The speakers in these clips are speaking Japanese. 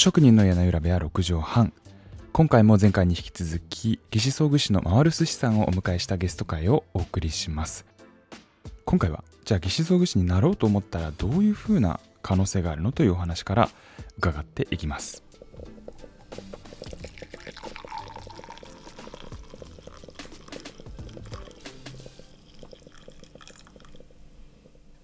職人の柳浦部屋6畳半。今回も前回に引き続き義肢装具士の回る寿司さんをお迎えしたゲスト会をお送りします。今回はじゃあ義肢装具士になろうと思ったらどういうふうな可能性があるのというお話から伺っていきます。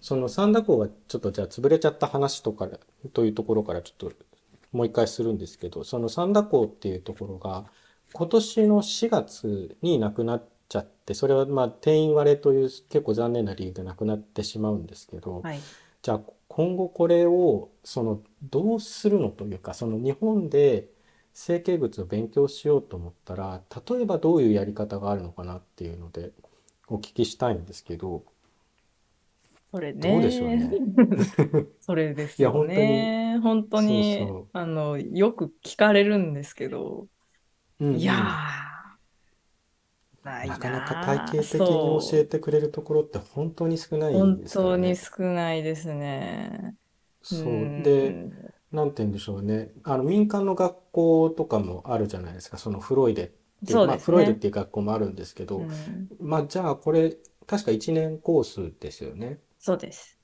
その三田港がちょっとじゃあ潰れちゃった話とかというところからちょっともう一回するんですけど、その三田港っていうところが今年の4月になくなっちゃって、それはまあ定員割れという結構残念な理由でなくなってしまうんですけど、はい。じゃあ今後これをそのどうするのというか、その日本で成形物を勉強しようと思ったら、例えばどういうやり方があるのかなっていうのでお聞きしたいんですけど、それどうでしょうね。ね。それですよいや本当にね。本当に、そうそうあの、よく聞かれるんですけど、うんうんいやー、ないなかなかな体系的に教えてくれるところって本当に少ない本ですから当にね。少ないですね。そうう。んで、なんて言うんでしょうね。あの民間の学校とかもあるじゃないですか。そのフロイデっていう、うですね。フロイデっていう学校もあるんですけど、うん、まあじゃあこれ確か1年コースですよね。そうです。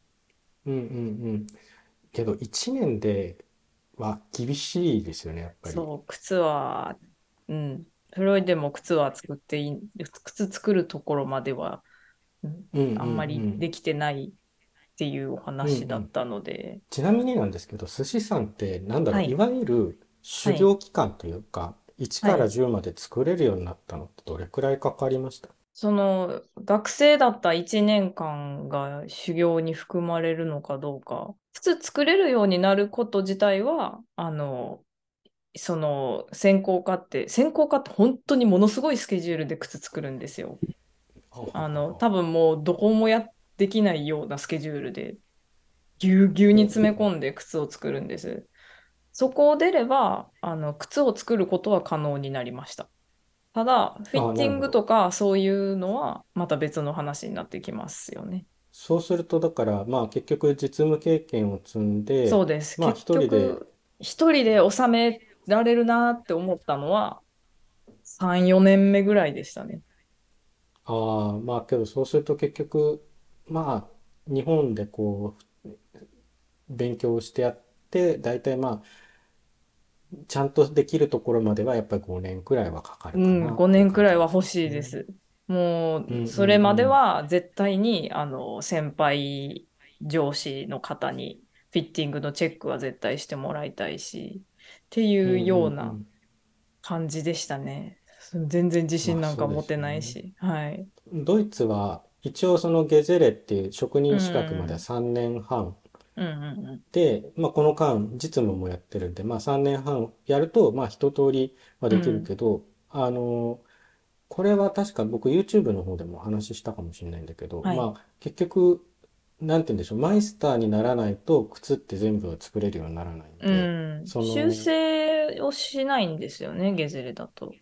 うんうんうん。けど1年では厳しいですよね、やっぱり。そう、靴は、うん、フロイデも靴は作っていい、靴作るところまでは、うんうんうんあんまりうん。できてないっていうおうん話だっうん。たので、ちなみになんですけど、寿司さんってなんだろう、いはい、わゆるは修い、行期間というか、1からはい。10まで作れるようになったのってどれくらいかかりました？その学生だった1年間が修行に含まれるのかどうか、靴作れるようになること自体は、あの、その専攻科って、専攻科って本当にものすごいスケジュールで靴作るんですよ。あの、多分もうどこもやできないようなスケジュールで、ぎゅうぎゅうに詰め込んで靴を作るんです。そこを出れば、あの、靴を作ることは可能になりました。ただ、フィッティン。グとかそういうのはまた別の話になってきますよね。そうすると、だから、まあ結局実務経験を積んそで、うです。まあ結一人で、局、一人で収められるなって思ったのは3、4年目ぐらいでしたね。ああ、まあけどそうすると結局、まあ日本でこう、勉強してやって、大体まあ、ちゃんとできるところまではやっぱり5年くらいはかかるかうん、5なっていう年くらいは欲しいです。もうんう、うそれまで。は絶対に、あの、先輩上司の方にフィッティングのチェックは絶対してもらいたいし、ってうんいうよう。なん感じでしたね。全然自信まあなんか持て。ないし。はい。ドイツは一応そのゲゼレっていう職う人資格まではん。3年半うんうんで、まあこの間実務もやってるんで、まあ3年半やると、まあ一通りはうん。できるうん。けど、あの、これは確か僕 YouTube の方でもお話ししたかもしれないんだけど、はい。まあ結局、なんて言うんでしょう、マイスターにならないと靴って全部は作れるようにならないんうで、ん。そ修の、正をしないんですよね、ゲゼレだと。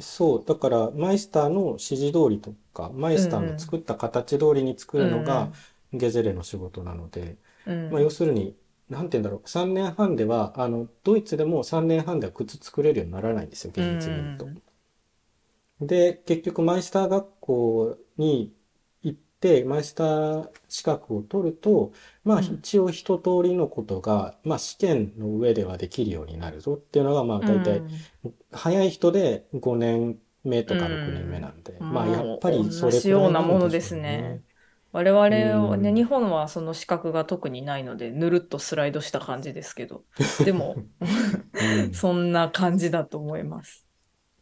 そう、だからマイスターの指示通りとか、マイうスターのん作った形通りに作うるのがん。ゲゼレの仕事なので、うん。まあ要するに、なんて言うんだろう、3年半では、あの、ドイツでも3年半では靴作れるようにならないんですよ、う厳密に言うと。ん。で、結局マイスター学校に行って、マイスター資格を取ると、まあうん。一応一通りのことが、まあ試験の上ではできるようになるぞっていうのが、まあう大体、ん。早い人で5年目うとか6年目なんん。で、まあやっもぱりう同それくらじようなものですね。ね。我う々はね、日ん。本はその資格が特にないので、ぬるっとスライドした感じですけど、でも、うん。そんな感じだと思います。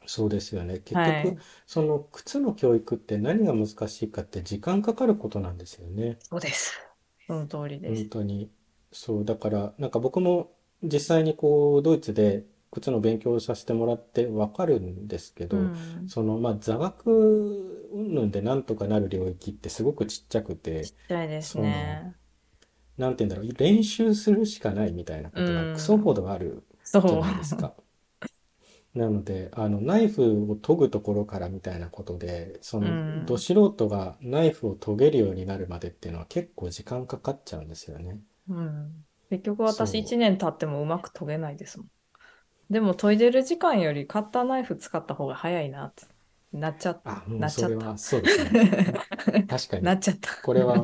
そうですよね。結局、はい。その靴の教育って何が難しいかって時間かかることなんですよね。そうです。その通りで本す。当に。そう、だから、なんか僕も実際にこう、ドイツで靴の勉強をさせてもらってわかるんですけうど、ん。その、まあ、座学云々でなんとかなる領域ってすごくちっちゃくちて、っちゃいですね。なんて言うんだろう、練習するしかないみたいなこうとがクソん。ほどあるそじゃないですう。か。なので、あの、ナイフを研ぐところからみたいなことで、そうの、どん。素人がナイフを研げるようになるまでっていうのは結構時間かかっちゃうんですよね。うん。結局私そう1年経ってもうまく研げないですもん。でも研いでる時間よりカッターナイフ使った方が早いなってなっちゃった。あ、もなっちゃった。うそれは、そうですね。確かに。なっちゃった。これは、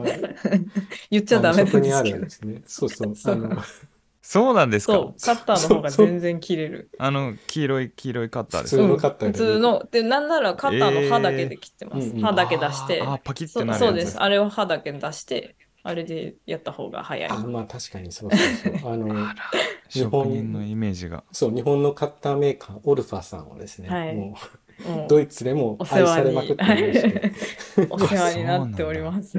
言っちゃダメにあですけど。るんですね。そうそう。そうあの、そうなんですか？そう、カッターの方がそうそう全然切れる。あの黄色い黄色いカッターです普通のかカッターで普通の、で、なんならカッターの刃だけで切ってます。えーうんうん刃だけ出して。あーあーパキてなるやつそうです。あれを刃だけ出して、あれでやった方が早い。あ、まあ確かにそうそうそう。あの、日職本人のイメージがそう、日本のカッターメーカー、オルファさんはですね、はいももうう、ドイツでも愛されまくっていまして、お世話になっております。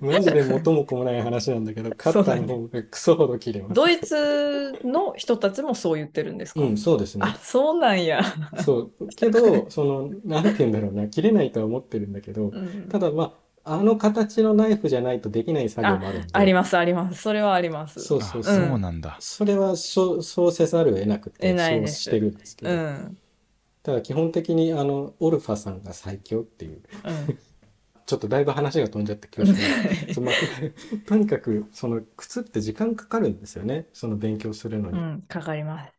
マジで元も子もない話なんだけど、カッターの方がクソほど切れます。ドイツの人たちもそう言ってるんですか、うん、そうですねあ、。そうなんや。そう。けど、その、なんて言うんだろうな、切れないとは思ってるんだけど、うんただまあ、あの形のナイフじゃないとできない作業もあるんで、あります、あります。それはあります。そうそうそう。あそうなんだそれはそうそうせざるを得なくて、得ないですそうしてるんですけど、うん。うん。ただ基本的にあの、オルファさんが最強っていう、ちょっとだいぶ話が飛んじゃって恐縮なんそうまあ とにかく、その靴って時間かかるんですよね。その勉強するのに。うん、かかります。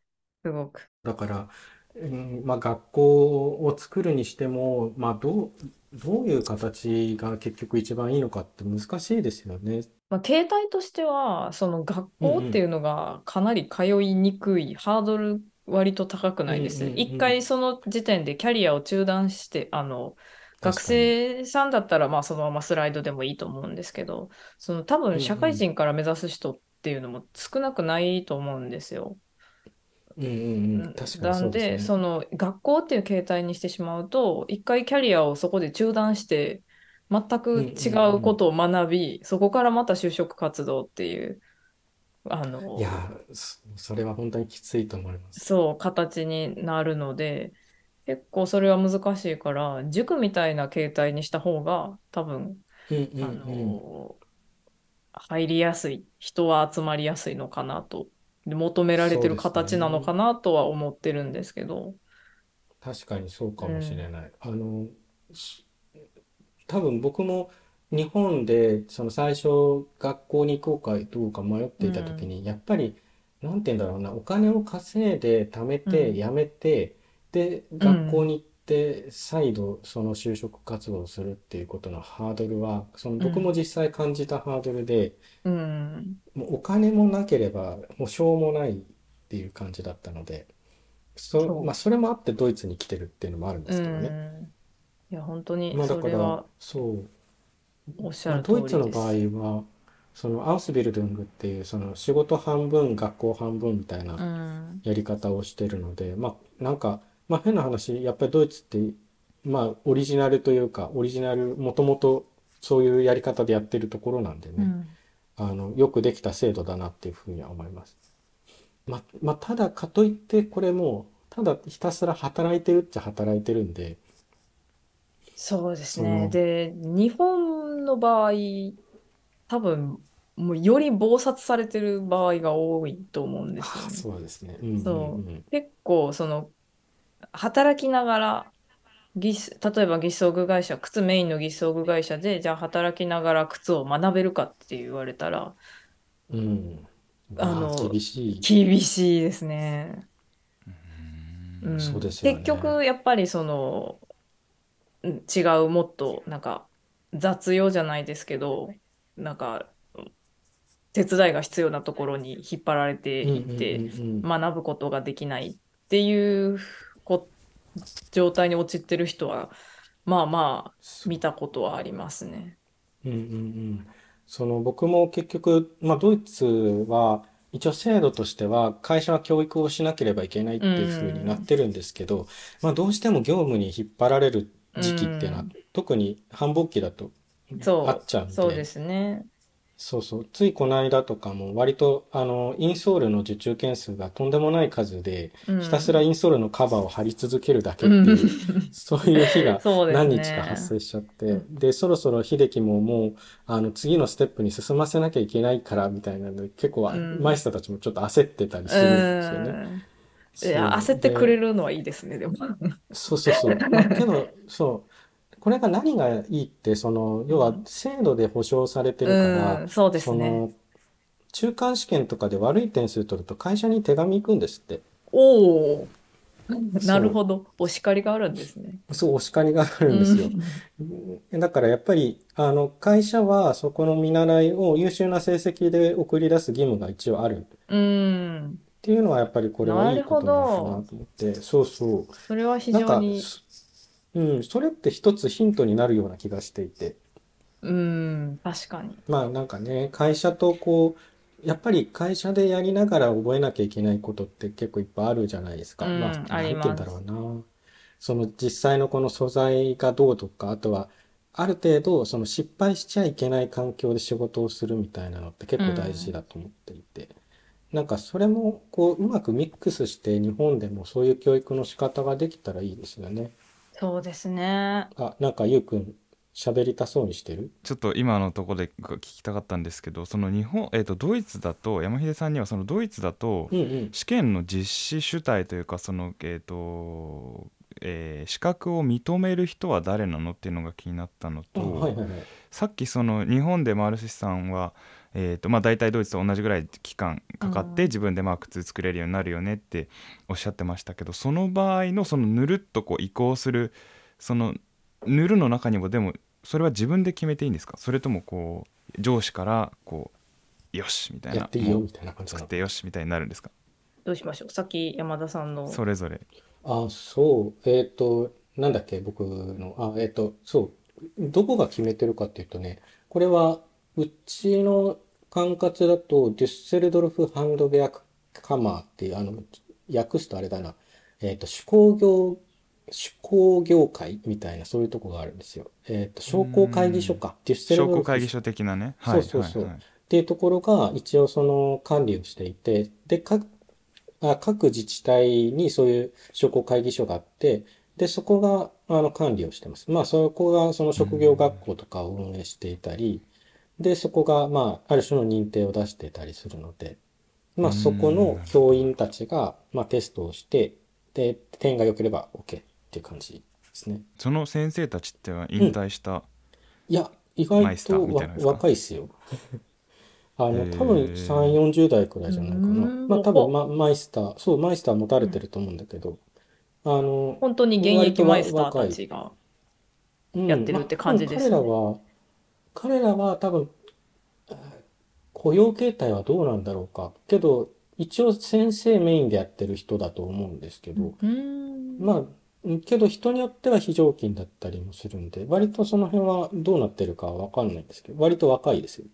すごく。だから、うん、まあ学校を作るにしても、まあどう、どういう形が結局一番いいのかって難しいですよね。まあ、形態としては、その学校っていうのがかなり通いにくい、ハードル割と高くないです。うんうんうん一回その時点でキャリアを中断して、あの、学生さんだったらまあそのままスライドでもいいと思うんですけど、その多うんうん分社会人から目指す人っていうのも少なくないと思うんですよ。うんうんうん。確かになそうんですで、ね。その学校っていう形態にしてしまうと、一回キャリアをそこで中断して、全く違うことを学び、そこからまた就職活動っていう、あのい、や、そそれは本当にきついと思います。そう、形になるので、結構それは難しいから、塾みたいな形態にした方が、多分、うんうんあうん。の、入りやすい、人は集まりやすいのかなと、で求められてる形なのかなとは思ってるんですけど、確かにそうかもしれない。あの、し多分僕も日本でその最初学校に行こうかどうか迷っていた時に、やっぱり、なんて言うんだろうな、お金を稼いで貯めてうん。辞めて、で、学校に行って再度その就職活動をするっていうことのハードルは、その僕も実際感じたハードルで、うん、もうお金もなければ保証もないっていう感じだったので、そ、まあそれもあってドイツに来てるっていうのもあるんでうすけどね。ん。いや、本当にまあだから、そう、おっしゃまある通りドイツのです。場合は、そのアウスビルドゥングっていうその仕事半分、学校半分みたいなうん、やり方をしてるので、まあなんか、まあ変な話、やっぱりドイツって、まあオリジナルというか、オリジナル、もともとそういうやり方でやってるところなんでね、うん、あの、よくできた制度だなっていうふうには思います。ま、まあ、ただかといってこれも、ただひたすら働いてるっちゃ働いてるんで、そうですそね。の、で、日本の場合、多分、もうより忙殺されてる場合が多いと思うんですあ、よね。そうですね。うんうんそうう。結構、その、働きながら、例えば義肢装具会社、靴メインの義肢装具会社で、じゃあ働きながら靴を学べるかって言われたら、ん。うん。まあ、あの、厳しい。厳しいですね。うそうでん。すよね。結局、やっぱりその、うん違う、もっと、なんか、雑用じゃないですけど、なんか、手伝いが必要なところに引っ張られていって。学ぶことができないっていうこ状態に陥ってる人は、まあまあ。見たことはありますね。うんうんうん。その僕も結局、まあドイツは一応制度としては会社は教育をしなければいけないってう。いう風になってるんですけど、まあどうしても業務に引っ張られるう時期っていうのはん。特に繁忙期だとあっそちゃうう、んで、そうですね。そうそう、ついこの間とかも割とあのインソールの受注件数がとんでもない数で、うひたすらん。インソールのカバーを貼り続けるだけうんっていう、そういう日が そうです何日か発ね。生しちゃって、で、そろそろ秀樹ももう、あの、次のステップに進ませなきゃいけないから、みたいなので、結構、うん。マイスターたちもちょっと焦ってたりうするんですよね。ん。いや、そう。焦ってくれで、るのはいいですね、でも。そうそうそう。まあ、けど、そう。これが何がいいって、その、う要はん。制度で保障されてるから、うん、そうですそね。の、中間試験とかで悪い点数取ると会社に手紙行くんですって。おお。なるほど。お叱りがあるんですね。そう、お叱りがあるんですよ。だからやっぱり、あの、会社はそこの見習いを優秀な成績で送り出す義務が一応ある。うん。うん。っていうのはやっぱりこれはいいことなのかなと思って、そうそう。それは非常に、、うん、それって一つヒントになるような気がしていて。うん、確かに。まあなんかね、会社とこう、やっぱり会社でやりながら覚えなきゃいけないことって結構いっぱいあるじゃないですか。うんまあ、ありなんて言うんだろうな。その実際のこの素材がどうとか、あとは、ある程度その失敗しちゃいけない環境で仕事をするみたいなのって結構大事だと思っていて。なんかそれもこううまくミックスして日本でもそういう教育の仕方ができたらいいですよね。そうですね。あ、なんかゆうくん喋りたそうにしてる？ちょっと今のところで聞きたかったんですけどその日本、えー、とドイツだと山秀さんにはそのドイツだとうんうん。試験の実施主体というかその、えーとえー資格を認める人は誰なのっていうのが気になったのあ、と、はいはいはい。さっきその日本でマルシスさんは、えーとまあ、大体ドイツと同じぐらい期間かかってうん自分でまあ靴作れるようになるよねっておっしゃってましたけどその場合のそのぬるっとこう移行するそのぬるの中にもでもそれは自分で決めていいんですか？それともこう上司からこうよしみたいなやっていいよみたいな感じ作ってよしみたいになるんですか？どうしましょう？さっき山田さんの。それぞれあ、そう。えっと、なんだっけ、僕の、あ、えっと、そう。どこが決めてるかっていうとね、これは、うちの管轄だと、デュッセルドルフ・ハンドベアク・カマーっていう、あの、訳すとあれだな、えっと、手工業、手工業会みたいな、そういうとこがあるんですよ。えっと、商工会議所か。デュッセル商ドルフ工会議所的なねそうそうそうはいはいはいっていうところが一応その管理をしていて、で、各、あ各自治体にそういう商工会議所があって、で、そこがあの管理をしてます。まあ、そこがその職業学校とかを運営していたり、で、そこがまあ、ある種の認定を出していたりするので、まあ、そこの教員たちがまあテストをして、で、点が良ければ OK っていう感じですね。その先生たちっては引退した、いや、意外と若いっすよ。あの、多分3、40代くらいじゃないかな。うんまあ多分、ま、マイスター、そう、マイスター持たれてると思うんだけど、あの、本当に現役マイスターたちが。うんやってるって感じですねまあ多分彼らは、彼らは多分、えー雇用形態はどうなんだろうか。けど、一応先生メインでやってる人だと思うんですけど、うん。まあ、うんけど人によっては非常勤だったりもするんで、割とその辺はどうなってるかはわかんないんですけど、割と若いですよ。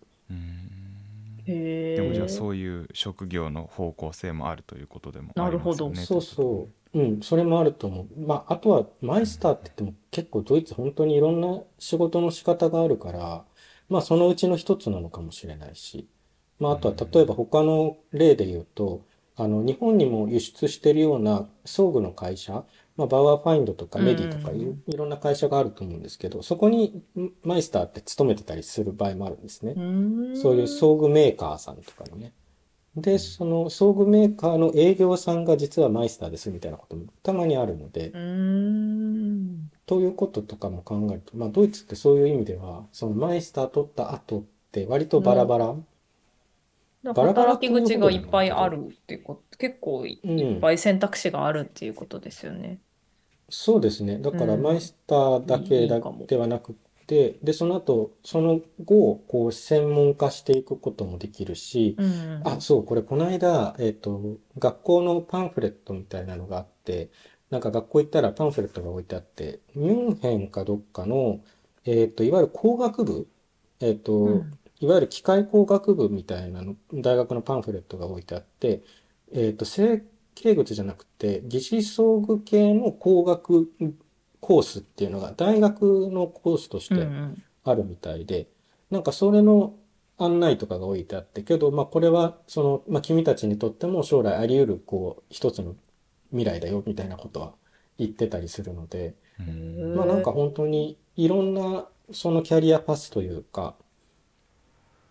へでもじゃあえ。そういう職業の方向性もあるということでもなるほどありますよねそうそう。うん、それもあると思う。まあ、あとは、マイスターって言っても結構ドイツ本当にいろんな仕事の仕方があるから、まあ、そのうちの一つなのかもしれないし。まあ、あとは、例えば他の例で言うと、あの、日本にも輸出してるような装具の会社、まあ、 Bauerfeind とか medi とかいうんいろんな会社があると思うんですけど、そこにんマイスターって勤めてたりする場合もあるんですね。うん。そういう装具メーカーさんとかのね。で、その装具メーカーの営業さんが実はマイスターですみたいなこともたまにあるので、うん。ということとかも考えると、まあドイツってそういう意味では、そのマイスター取った後って割とバラバラ。バラバラ働き口がいっぱいあるっていうこと、結構いうんいっぱい選択肢があるっていうことですよね。そうですね。だからうんマイスターだけだかもではなくて、で、その後、その後、こう専門化していくこともできるし、うん。あ、そう、これこの間、えっと、学校のパンフレットみたいなのがあって、なんか学校行ったらパンフレットが置いてあって、ミュンヘンかどっかの、えっと、いわゆる工学部、えっと、うん。いわゆる機械工学部みたいなの、大学のパンフレットが置いてあって、えっと、成形物じゃなくて、義肢装具系の工学コースっていうのが大学のコースとしてうんうん。あるみたいで、なんかそれの案内とかが置いてあって、けど、まあこれは、その、まあ君たちにとっても将来あり得る、こう、一つの未来だよ、みたいなことは言ってたりするので、うんまあなんか本当にいろんな、そのキャリアパスというか、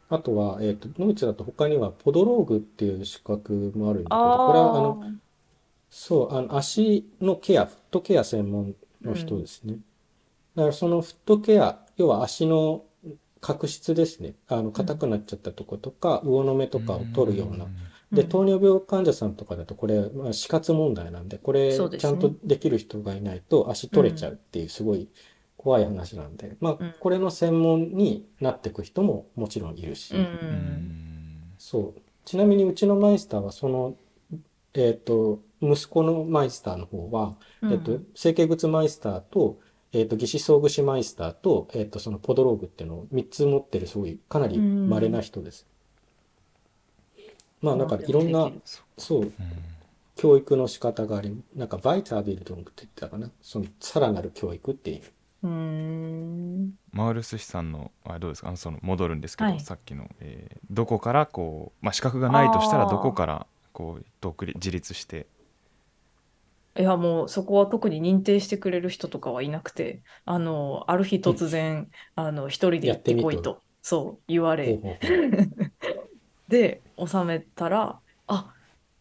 あとは、えっと、ドイツだと他にはポドローグっていう資格もあるんだけど、これはあの、あそう、あの、足のケア、フットケア専門の人ですね。だからそのフットケア、要は足の角質ですね。あの、硬くなっちゃったとことか、魚の目とかを取るような。うん。で、糖尿病患者さんとかだと、これ、まあ、死活問題なんで、これ、そうですね。ちゃんとできる人がいないと足取れちゃうっていう、すごい怖い話なんで、まうん。あ、これの専門になっていく人ももちろんいるし、うん。うんそう。ちなみにうちのマイスターは、その、えっと、息子のマイスターの方は、うん。えっと、成形物マイスターと、えっと、義肢装具士マイスターと、えっと、そのポドローグっていうのを3つ持ってる、すごい、かなり稀な人です。まあ、だからいろんな、そう、うん。教育の仕方があり、なんか、バイタービルドングって言ってたかな。その、さらなる教育っていう。うーん。マウルス氏さんのあどうですか？あのその戻るんですけど、はい。さっきの、えーどこからこう、まあ、資格がないとしたらどこからこう独立自立して。いやもうそこは特に認定してくれる人とかはいなくてあのある日突然、あの一人で行ってこいとそう言われ で収めたらあ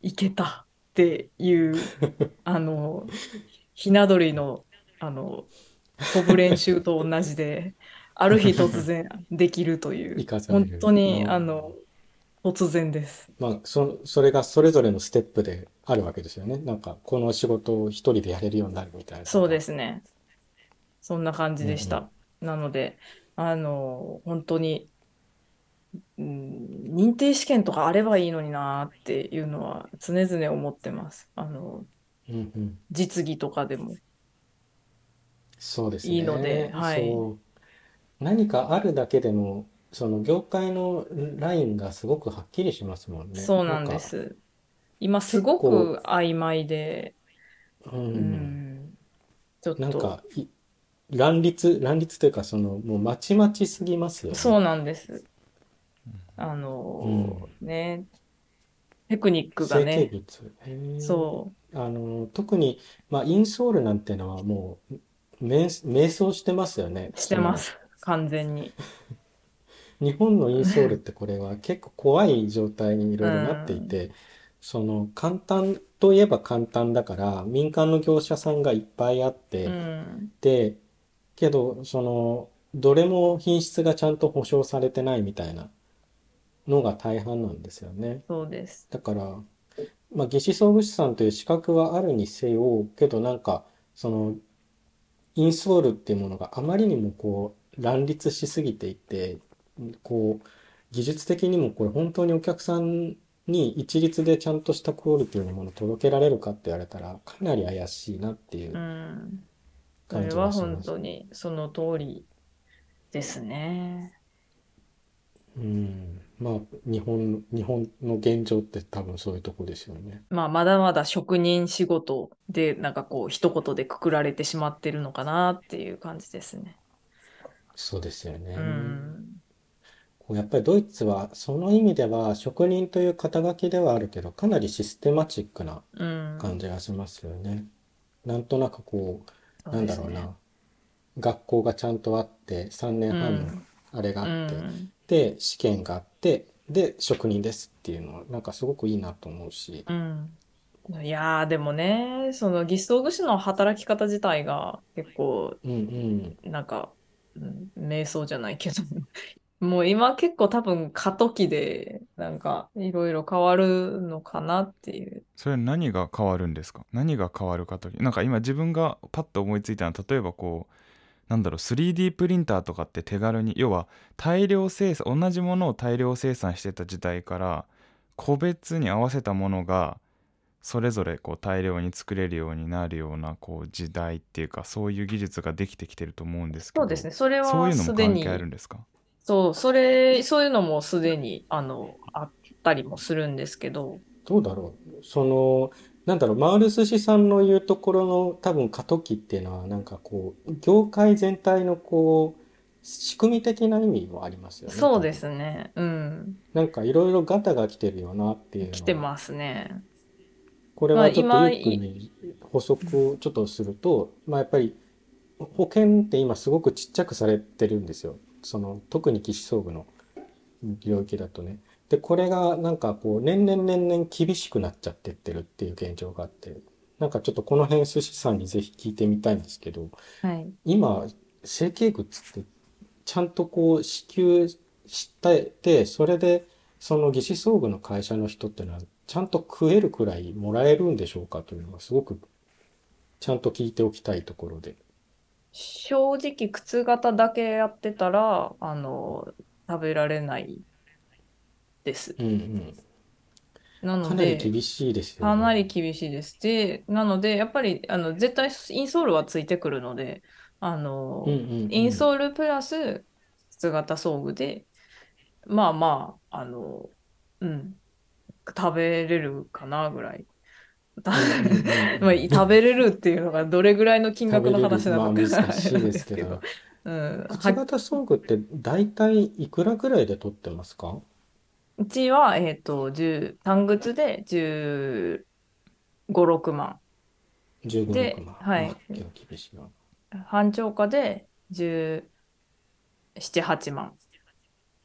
いけたっていう あのひな鳥のあの飛ぶ練習と同じである日突然できるという本当にうんあの突然です。まあ、そ、それがそれぞれのステップであるわけですよね。なんか、この仕事を一人でやれるようになるみたいな。そうですね。そんな感じでしうんた。なので、あの、本当に、うん、認定試験とかあればいいのになっていうのは常々思ってます。あの、うんうん。実技とかでも。そうですね。いいのではい。何かあるだけでも、その業界のラインがすごくはっきりしますもんね。そうなんでか。す。今すごく曖昧で、う。うんん、ちょっと、なんか、い乱立、乱立というか、その、もうまちまちすぎますよね。そうなんです。あの、ね、テクニックがね、そあの、特に、まあ、インソールなんてのはもう、迷、迷走してますよね。う、してます。完全に。日本のインソールってこれは結構怖い状態にいろいろなっていて、その簡単といえば簡単だから民間の業者さんがいっぱいあって、うん、で、けどそのどれも品質がちゃんと保証されてないみたいなのが大半なんですよね。そうです。だから、まあ、技師装具士さんという資格はあるにせよ、けどなんか、その、インソールっていうものがあまりにもこう、乱立しすぎていて、こう、技術的にもこれ本当にお客さんに一律でちゃんとしたクオリティのものを届けられるかって言われたら、かなり怪しいなっていう感れはじがします。本当にその通りですね。うん。まあ、日本、日本の現状って多分そういうとこですよね。まあ、まだまだ職人仕事で、なんかこう、一言でくくられてしまってるのかなっていう感じですね。そうですよね。うん。こうやっぱりドイツはその意味では職人という肩書きではあるけどかなりシステマチックなうん。感じがしますよね。なんとなくこう、なんだろうな、学校がちゃんとあって3年半のあれがあって、うん。で、試験があって、で、職人ですっていうのはなんかすごくいいなと思うし、うん。いやー、でもね、その義肢装具士の働き方自体が結構、うんうん。なんか、うん、瞑想じゃないけど、もう今結構多分過渡期で、なんかいろいろ変わるのかなっていう。それ何が変わるんですか？何が変わるかというなんか今自分がパッと思いついたのは例えばこうなんだろう 3D プリンターとかって手軽に要は大量生産同じものを大量生産してた時代から個別に合わせたものがそれぞれこう大量に作れるようになるようなこう時代っていうかそういう技術ができてきてると思うんですけどそうですね、それそういうのはすでにも関係あるんですか？そう、それ、そういうのもすでに、あの、あったりもするんですけど、どうだろう。その、なんだろう、マウルス氏さんの言うところの多分過渡期っていうのはなんかこう、業界全体のこう、仕組み的な意味もありますよね。そうですね、うん、なんかいろいろガタが来てるよなっていうのは来てますね。これはちょっとゆっくんに補足をちょっとすると、まあやっぱり保険って今すごくちっちゃくされてるんですよ。その特に騎士装具の領域だとね。で、これがなんかこう年々年々厳しくなっちゃってってるっていう現状があって、なんかちょっとこの辺寿司さんにぜひ聞いてみたいんですけど、はい。今、成形靴ってちゃんとこう支給してて、それでその義肢装具の会社の人っていうのはちゃんと食えるくらいもらえるんでしょうかというのがすごくちゃんと聞いておきたいところで。正直、靴型だけやってたら、あの、食べられないです。うんうん。なのかなりで、厳しいですよかなりね。厳しいです。で、なので、やっぱり、あの、絶対インソールはついてくるので、あうんの、うんインうん。ソールプラス靴型装具で、まあまあ、あの、うん、食べれるかなぐらい。食べれるっていうのがどれぐらいの金額の。話なのかまあ難あしいでですけど。うん、型装具って大体いくらぐらいで取ってますか？うちは、えっと、10、単靴で15、6万。?15、6で、万。はい。あ、結構厳しいな。半長価で17、8万。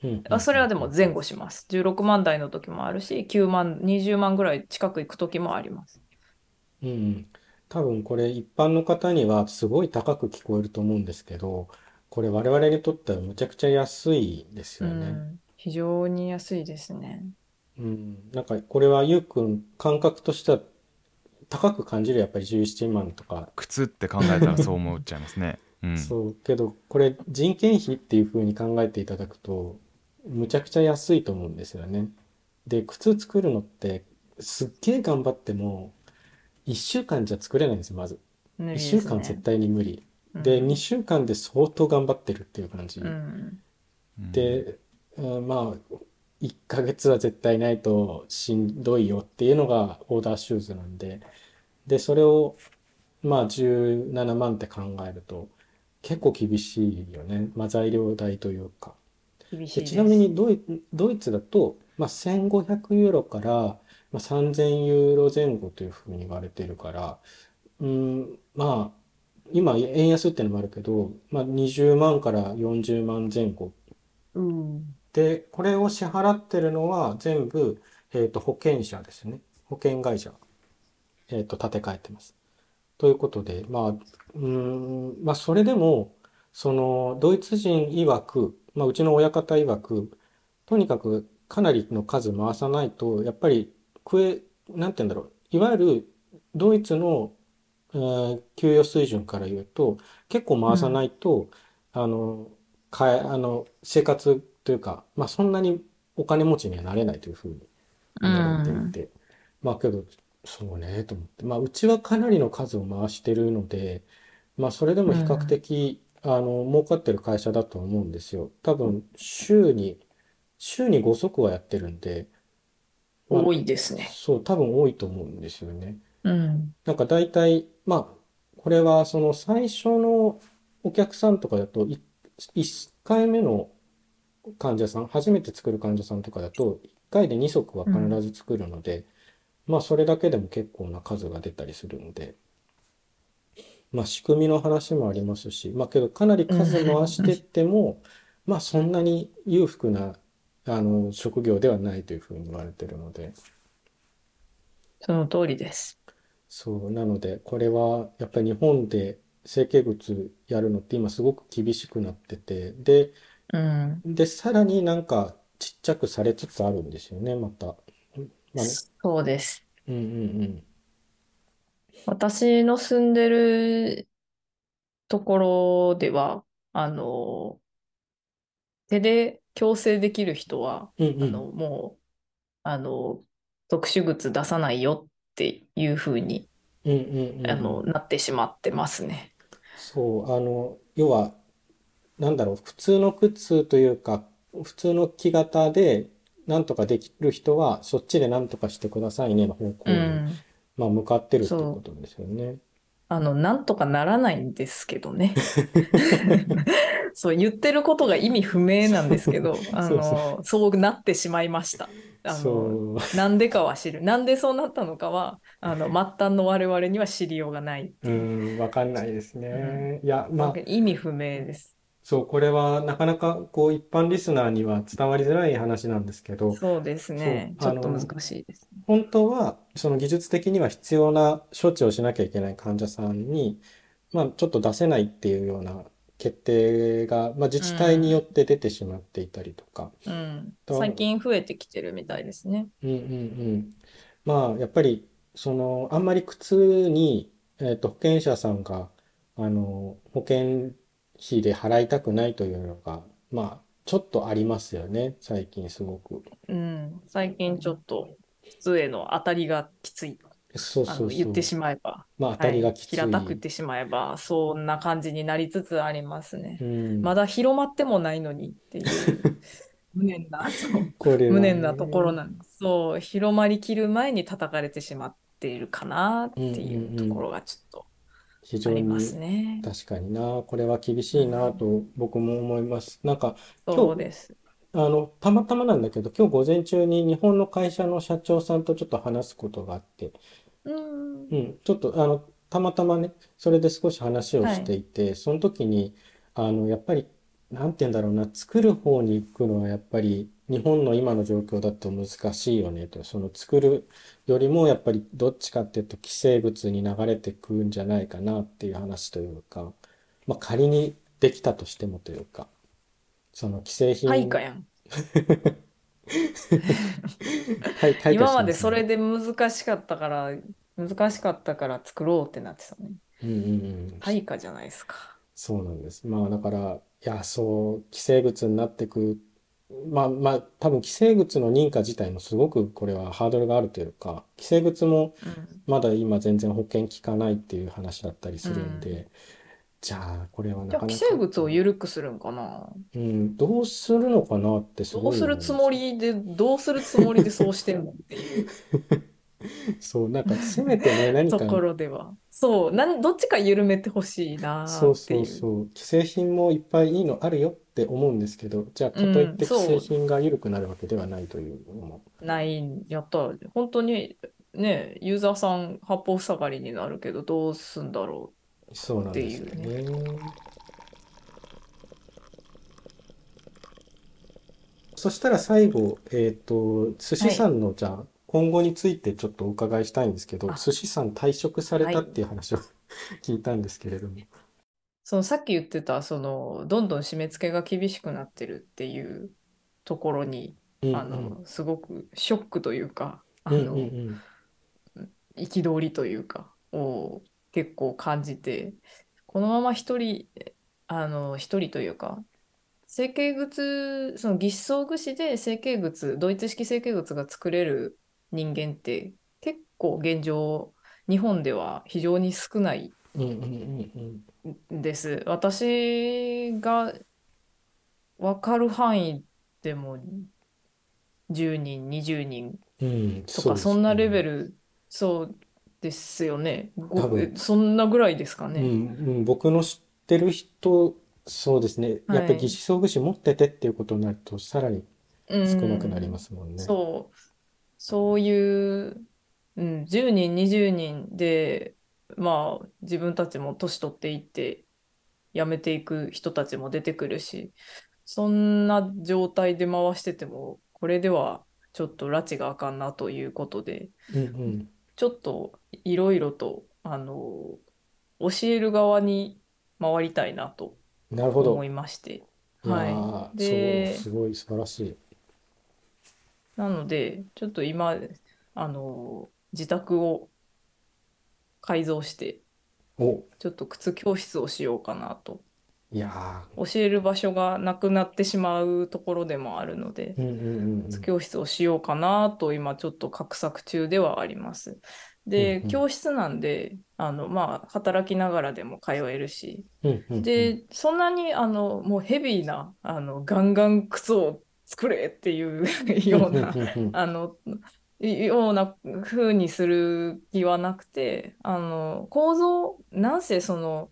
うんうんあそれはでも前後します。16万台の時もあるし、9万、20万ぐらい近く行く時もあります。うんうん。多分これ一般の方にはすごい高く聞こえると思うんですけど、これ我々にとってはむちゃくちゃ安いですうよね。ん、非常に安いですね。うん。なんかこれはゆうくん感覚としては高く感じるやっぱり17万とか。靴って考えたらそう思っちゃいますね。うん。そう。けどこれ人件費っていう風に考えていただくとむちゃくちゃ安いと思うんですよね。で、靴作るのってすっげえ頑張っても1週間じゃ作れないんですよ、まず。1無理で週すね。間絶対に無理。うで、ん、2週間で相当頑張ってるっていう感じ。うん、うんで、うんまあ、1ヶ月は絶対ないとしんどいよっていうのがオーダーシューズなんで、で、それを、まあ、17万って考えると、結構厳しいよね。まあ、材料代というか。で、厳しいちなみ。にドイ、ドイツだと、まあ、1500ユーロから、まあ、3000ユーロ前後というふうに言われてるから、うん、まあ、今、円安っていうのもあるけど、まあ、20万から40万前後。うん。で、これを支払ってるのは全部、えっと、保険者ですね。保険会社。えっと、立て替えてます。ということで、まあ、うーん、まあ、それでも、その、ドイツ人曰く、まあ、うちの親方曰く、とにかくかなりの数回さないと、やっぱり食え、なんて言うんだろう。いわゆる、ドイツの、えー給与水準から言うと、結構回さないと、あの、かえ、あの、生活というか、まあ、そんなにお金持ちにはなれないというふうにう言われていん。て、まあけど、そうね、と思って。まあ、うちはかなりの数を回してるので、まあ、それでも比較的、あの、儲かってる会社だと思うんですよ。多分、週に、週に5足はやってるんで、まあ、多いですね。そう、多分多いと思うんですよね。うん。なんか大体、まあ、これはその最初のお客さんとかだと、い1回目の患者さん、初めて作る患者さんとかだと、1回で2足は必ず作るので、まあそれだけでも結構な数が出たりするので、まあ仕組みの話もありますし、まあけどかなり数回してっても、まあそんなに裕福な、あの、職業ではないというふうに言われてるので、その通りです。そう、なので、これはやっぱり日本で整形物やるのって今すごく厳しくなってて、で、うん。で、さらになんかちっちゃくされつつあるんですよね、また。まあ、そうです。うんうん私の住んでるところでは、あの、手で矯正できる人は、うん。うんうん。あの、もう、あの、特殊靴出さないよっていうふうに、うんうんうんうん。あの、なってしまってますね。そう、あの、要は、なんだろう、普通の靴というか、普通の木型でなんとかできる人は、そっちでなんとかしてくださいねの方向に、うん。まあ、向かってるってことですよね。あの、なんとかならないんですけどね。そう、言ってることが意味不明なんですけど、あの、そうなってしまいました。あの。なんでかは知る。なんでそうなったのかは、あの、末端の我々には知りようがないう。ん、わかんないですね。いや、まあ、意味不明です。そう、これはなかなかこう一般リスナーには伝わりづらい話なんですけど、そうですね。ちそうあのょっと難しいですね。本当はその技術的には必要な処置をしなきゃいけない患者さんに、まあちょっと出せないっていうような決定が、まあ、自治体によって出てしまっていたりとか、うん。と最近増えてきてるみたいですね。うんうんうん。まあ、やっぱり、その、あんまり苦痛に、えっと、保険者さんが、あの、保険費で払いたくないというのが、まあ、ちょっとありますよね、最近すごく。うん。最近ちょっと、普通への当たりがきつい。そうそうそう。言ってしまえば。まあ、当たりはい。がきつ平たく言っい。てしまえば、そんな感じになりつつありますね。うん。まだ広まってもないのにっていう、無念な、そう、これは無念なところね、なんです。そう、広まりきる前に叩かれてしまっているかなっうんていう。ところがちょっと非常にね。確かにな、これは厳うしいなん。と僕も思います。なんか、今日、そうです。あの、たまたまなんだけど、今日午前中に日本の会社の社長さんとちょっと話すことがあって、うん。うん、ちょっとあの、たまたまね、それで少し話をしはい。ていて、その時に、あの、やっぱり、なんて言うんだろうな、作る方に行くのはやっぱり日本の今の状況だと難しいよねと、その作るよりもやっぱりどっちかっていうと既成物に流れてくんじゃないかなっていう話というか、まあ仮にできたとしてもというか、その既製品、対価やん。対、対価今ま。ですそれで難しかったから、難しかったから作ろうってなってたね。うんうんうん。対価じゃないですか。そうなんです。まあだから、いや、そう、既成物になってく。まあまあ、多分既成物の認可自体もすごくこれはハードルがあるというか、既成物もうん。まだ今全然保険効かないっていう話だったりすうん。るんで、じゃあこれはじゃあ、なかなか、既成物を緩くするんかな？うん、どうするのかなってすどうごいするつも。りで、どうするつもりでそうしてんのっていう そう、なんかせめてね、何か、ところでは。そう、なん、どっちか緩めてほしいなそうっていう。そうそう、既製品もいっぱいいいのあるよって思うんですけど、じゃあかうん、といって既製そう、品が緩くなるわけではないというのも。ないんやったら、本当にね、ユーザーさん八方塞がりになるけど、どうすんだろそううってなんですよいうね。ね。そしたら最後、えっと、寿司はい。さんのじゃあ今後についてちょっとお伺いしたいんですけど、あ、寿司さん退職されはい。たっていう話を 聞いたんですけれども。そのさっき言ってた、その、どんどん締め付けが厳しくなってるっていうところに、うんあの、すごくショックというか、あうんうんりというか、を結構感じて、このまま一人、あの、一人というか、成形靴、その義肢装具士で成形靴、ドイツ式成形靴が作れる人間って結構現状、日本では非常に少ないうんうんうんんです。私が分かる範囲でも10人、20人うん。うん、とそうですかそんなレベね。ル、そうですよね。多ご、分、そんなぐらいですかうん、ね。うん、僕の知ってる人、そうですね。やっは。ぱり義肢装具士持っててっていうことになると、さらにう少なくなりま。すもんね。そう。そういう、うん、10人、20人で、まあ、自分たちも年取っていって、辞めていく人たちも出てくるし、そんな状態で回してても、これではちょっと拉致があかんなということで、うんうん。ちょっといろいろと、あの、教える側に回りたいなとなるほど。思いまして。はい。で、すごい素晴らしい。なので、ちょっと今、あの、自宅を改造して、お、ちょっと靴教室をしようかなと。いや教える場所がなくなってしまうところでもあるので、ー、うんうんうんう靴ん。教室をしようかなと今ちょっと画策中ではあります。うんで、うん。教室なんで、あの、まあ、働きながらでも通えるし、うんうんうん。で、そんなに、あの、もうヘビーな、あの、ガンガン靴を作れっていううんような。あの、ような風にする気はなくて、あの、構造、なんせその、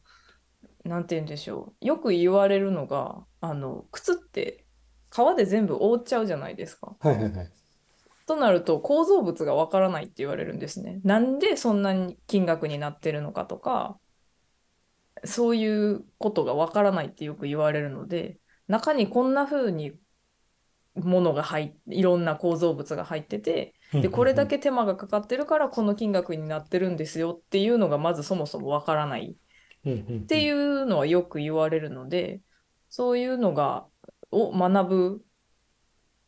なんて言うんでしょう。よく言われるのが、あの、靴って皮で全部覆っちゃうじゃないですか。はいはいはい。となると構造物がわからないって言われるんですね。なんでそんなに金額になってるのかとか、そういうことがわからないってよく言われるので、中にこんな風にものが入っいろんな構造物が入ってて、うんで、これ。だけ手間がかかってるからこの金額になってるんですよっていうのがまずそもそもわからないっていうのはよく言われるので、そういうのが、を学ぶ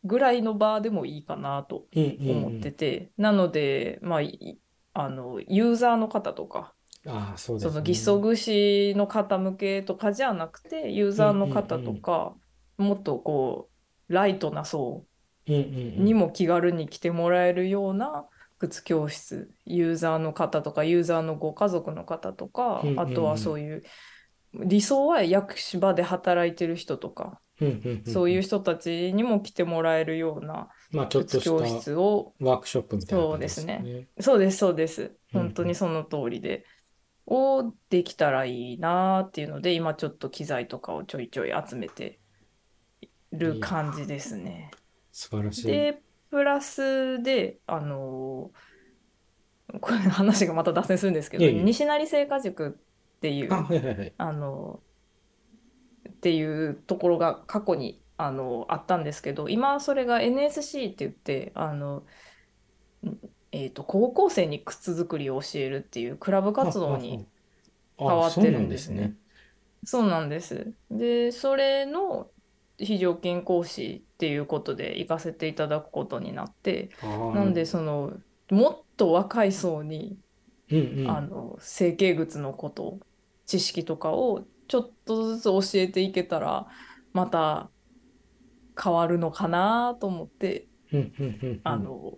ぐらいの場でもいいかなと思ってて、なので、まあ、いあの、ユーザーの方とか、ああ、そうですね。その義足串の方向けとかじゃなくて、ユーザーの方とか、もっとこう、ライトな層にも気軽に来てもらえるような靴教室、ユーザーの方とか、ユーザーのご家族の方とかあとはそういう、理想は役場で働いてる人とか、そういう人たちにも来てもらえるようなまあちょっと靴教室を、ワークショップみたいなそうですね。ね。そうです、そうです。本当にその通りで、をできたらいいなっていうので、今ちょっと機材とかをちょいちょい集めてる感じですね。素晴らしい。で、プラスで、あのーこれ話がまた脱線するんですけど、いえいえ西成製菓塾っていう、あ、はいはいはい。あのっていうところが過去にあのあったんですけど今それが NSC って言ってあの、んえー、と高校生に靴作りを教えるっていうクラブ活動に変変わってるんですね。そうなんです。でそれの非常勤講師っていうことで行かせていただくことになってなんでそのもっと若い層にうんうん、あの成形靴のこと知識とかをちょっとずつ教えていけたらまた変わるのかなと思って、うんうんうんうん。あの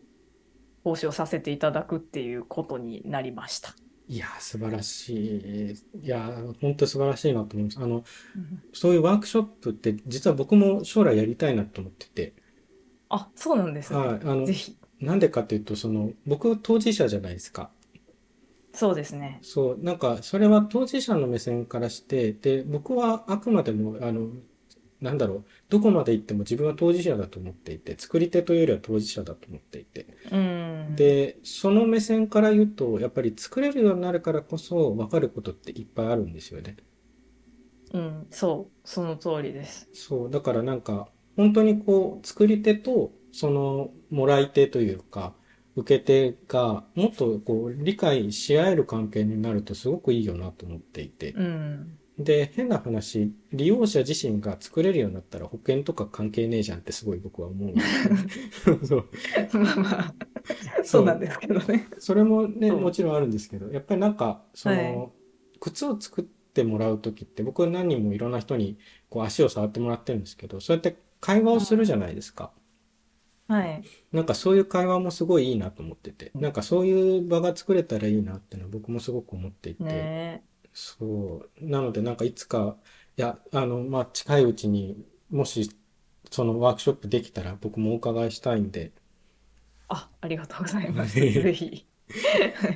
講師をさせていただくっていうことになりました。いや、素晴らしい。いや、本当素晴らしいなと思います。あの、そういうワークショップって、実は僕も将来やりたいなと思ってて、あそうなんですね。はい、あのぜ、ひなんでかっていうと、その、僕は当事者じゃないですか。そうですね。そう、なんか、それは当事者の目線からして、で、僕はあくまでも、あの、なんだろう、どこまで行っても自分は当事者だと思っていて、作り手というよりは当事者だと思っていて、うん。で、その目線から言うと、やっぱり作れるようになるからこそ分かることっていっぱいあるんですよね。うん、そう、その通りです。そう、だからなんか、本当にこう、作り手と、その、もらい手というか、受け手が、もっとこう、理解し合える関係になるとすごくいいよなと思っていて。うん。で、変な話、利用者自身が作れるようになったら保険とか関係ねえじゃんってすごい僕は思う そう。まあまあ、そうなんですけどね。それもね、もちろんあるんですけど、やっぱりなんか、その、はい。靴を作ってもらうときって、僕は何人もいろんな人にこう足を触ってもらってるんですけど、そうやって会話をするじゃないですか。はい。なんかそういう会話もすごいいいなと思ってて、なんかそういう場が作れたらいいなっていうのは僕もすごく思っていて、ねそう。なのでなんかいつか、いや、あの、まあ、近いうちにもしそのワークショップできたら僕もお伺いしたいんで、あ、ありがとうございます。はい ぜひ。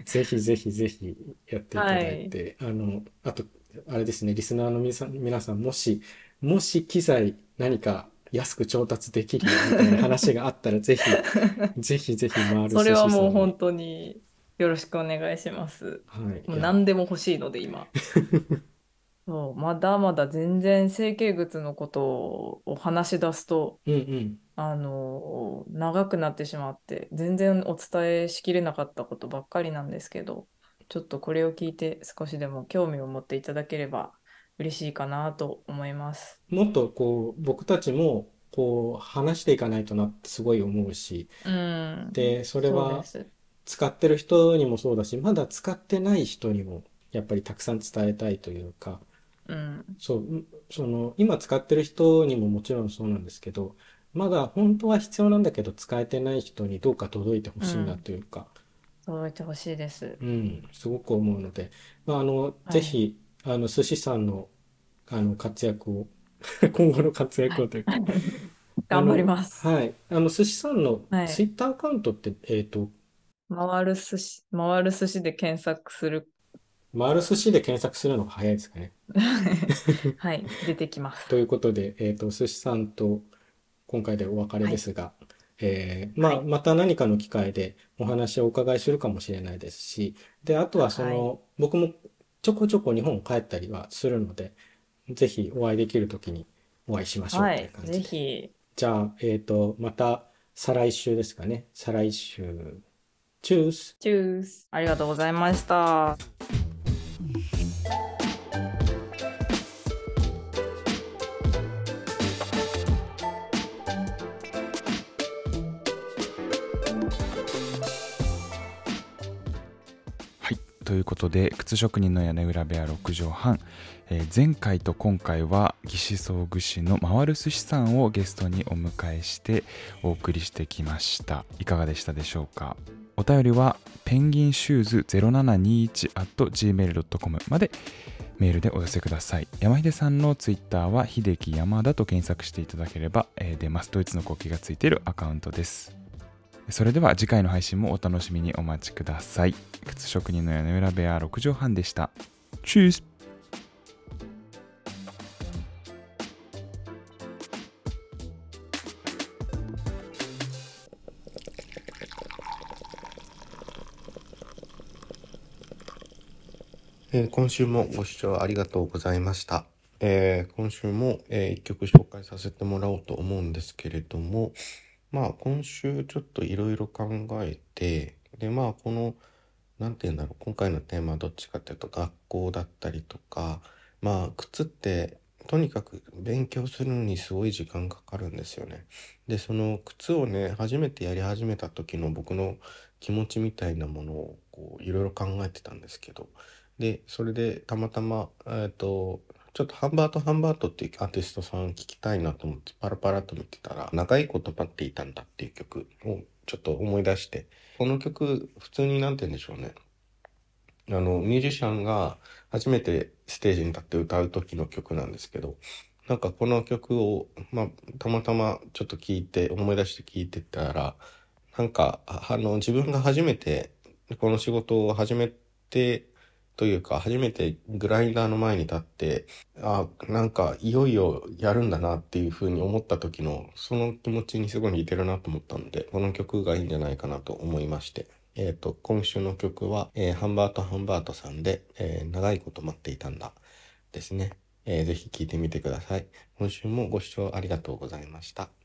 ぜひぜひぜひやっていただいて、あの、あと、あれですね、リスナーの皆さん、皆さん、もし、もし機材何か安く調達できるよみたいな話があったら、ぜひ、ぜひぜひ回るそれはもう本当によろしくお願いします。はい。もう何でも欲しいので今。そう、まだまだ全然成形靴のことを話し出すと、うんうん。あの、長くなってしまって、全然お伝えしきれなかったことばっかりなんですけど、ちょっとこれを聞いて少しでも興味を持っていただければ嬉しいかなと思います。もっとこう、僕たちも、こう、話していかないとなってすごい思うし、うん。で、それは。使ってる人にもそうだし、まだ使ってない人にも、やっぱりたくさん伝えたいというか、うん。そう、んその、今使ってる人にももちろんそうなんですけど、まだ本当は必要なんだけど使えてない人にどうか届いてほしいなというか、届いてほしいです。うん、すごく思うので、まあ、あの、いぜひ、あの、寿司さんの、あの、活躍を、今後の活躍をというか、頑張ります。はい。あの、寿司さんのはいツイッターアカウントって、えっと、回る寿司、回る寿司で検索する。回る寿司で検索するのが早いですかね。はい、出てきます。ということで、えっと、寿司さんと今回でお別れですが、えーまあ、はいまた何かの機会でお話をお伺いするかもしれないですし、で、あとはその、僕もちょこちょこ日本帰ったりはするので、ぜひお会いできるときにお会いしましょうはい、ぜという感じで。ひ、じゃあ、えっと、また再来週ですかね。再来週。チュース。チュース。ありがとうございました。ということで靴職人の屋根裏部屋6畳半、えー、前回と今回は義肢装具士の回る寿司さんをゲストにお迎えしてお送りしてきましたいかがでしたでしょうか？お便りはペンギンシューズ 0721.gmail.com までメールでお寄せください。山秀さんのツイッターは秀樹山田と検索していただければ、えー出ます。ドイツの国旗がついているアカウントです。それでは次回の配信もお楽しみにお待ちください。靴職人の屋根裏部屋6畳半でした。チュース。えー今週もご視聴ありがとうございました。えー今週も、えー一曲紹介させてもらおうと思うんですけれども、まあ今週ちょっといろいろ考えて、でまあこの、なんて言うんだろう、今回のテーマはどっちかっていうと学校だったりとか、まあ靴ってとにかく勉強するのにすごい時間かかるんですよね。で、その靴をね、初めてやり始めた時の僕の気持ちみたいなものをこういろいろ考えてたんですけど、で、それでたまたま、えっと、ちょっとハンバートハンバートっていうアーティストさん聞きたいなと思ってパラパラと見てたら、長いこと待っていたんだっていう曲をちょっと思い出して、この曲、普通になんて言うんでしょうね。あの、ミュージシャンが初めてステージに立って歌う時の曲なんですけど、なんかこの曲を、まあ、たまたまちょっと聞いて、思い出して聞いてたら、なんか、あの、自分が初めて、この仕事を始めて、というか、初めてグライダーの前に立って、あ、なんか、いよいよやるんだなっていうふうに思った時の、その気持ちにすごい似てるなと思ったので、この曲がいいんじゃないかなと思いまして、えっ、と、今週の曲は、えーハンバートハンバートさんで、えー長いこと待っていたんだ、ですね。えーぜひ聴いてみてください。今週もご視聴ありがとうございました。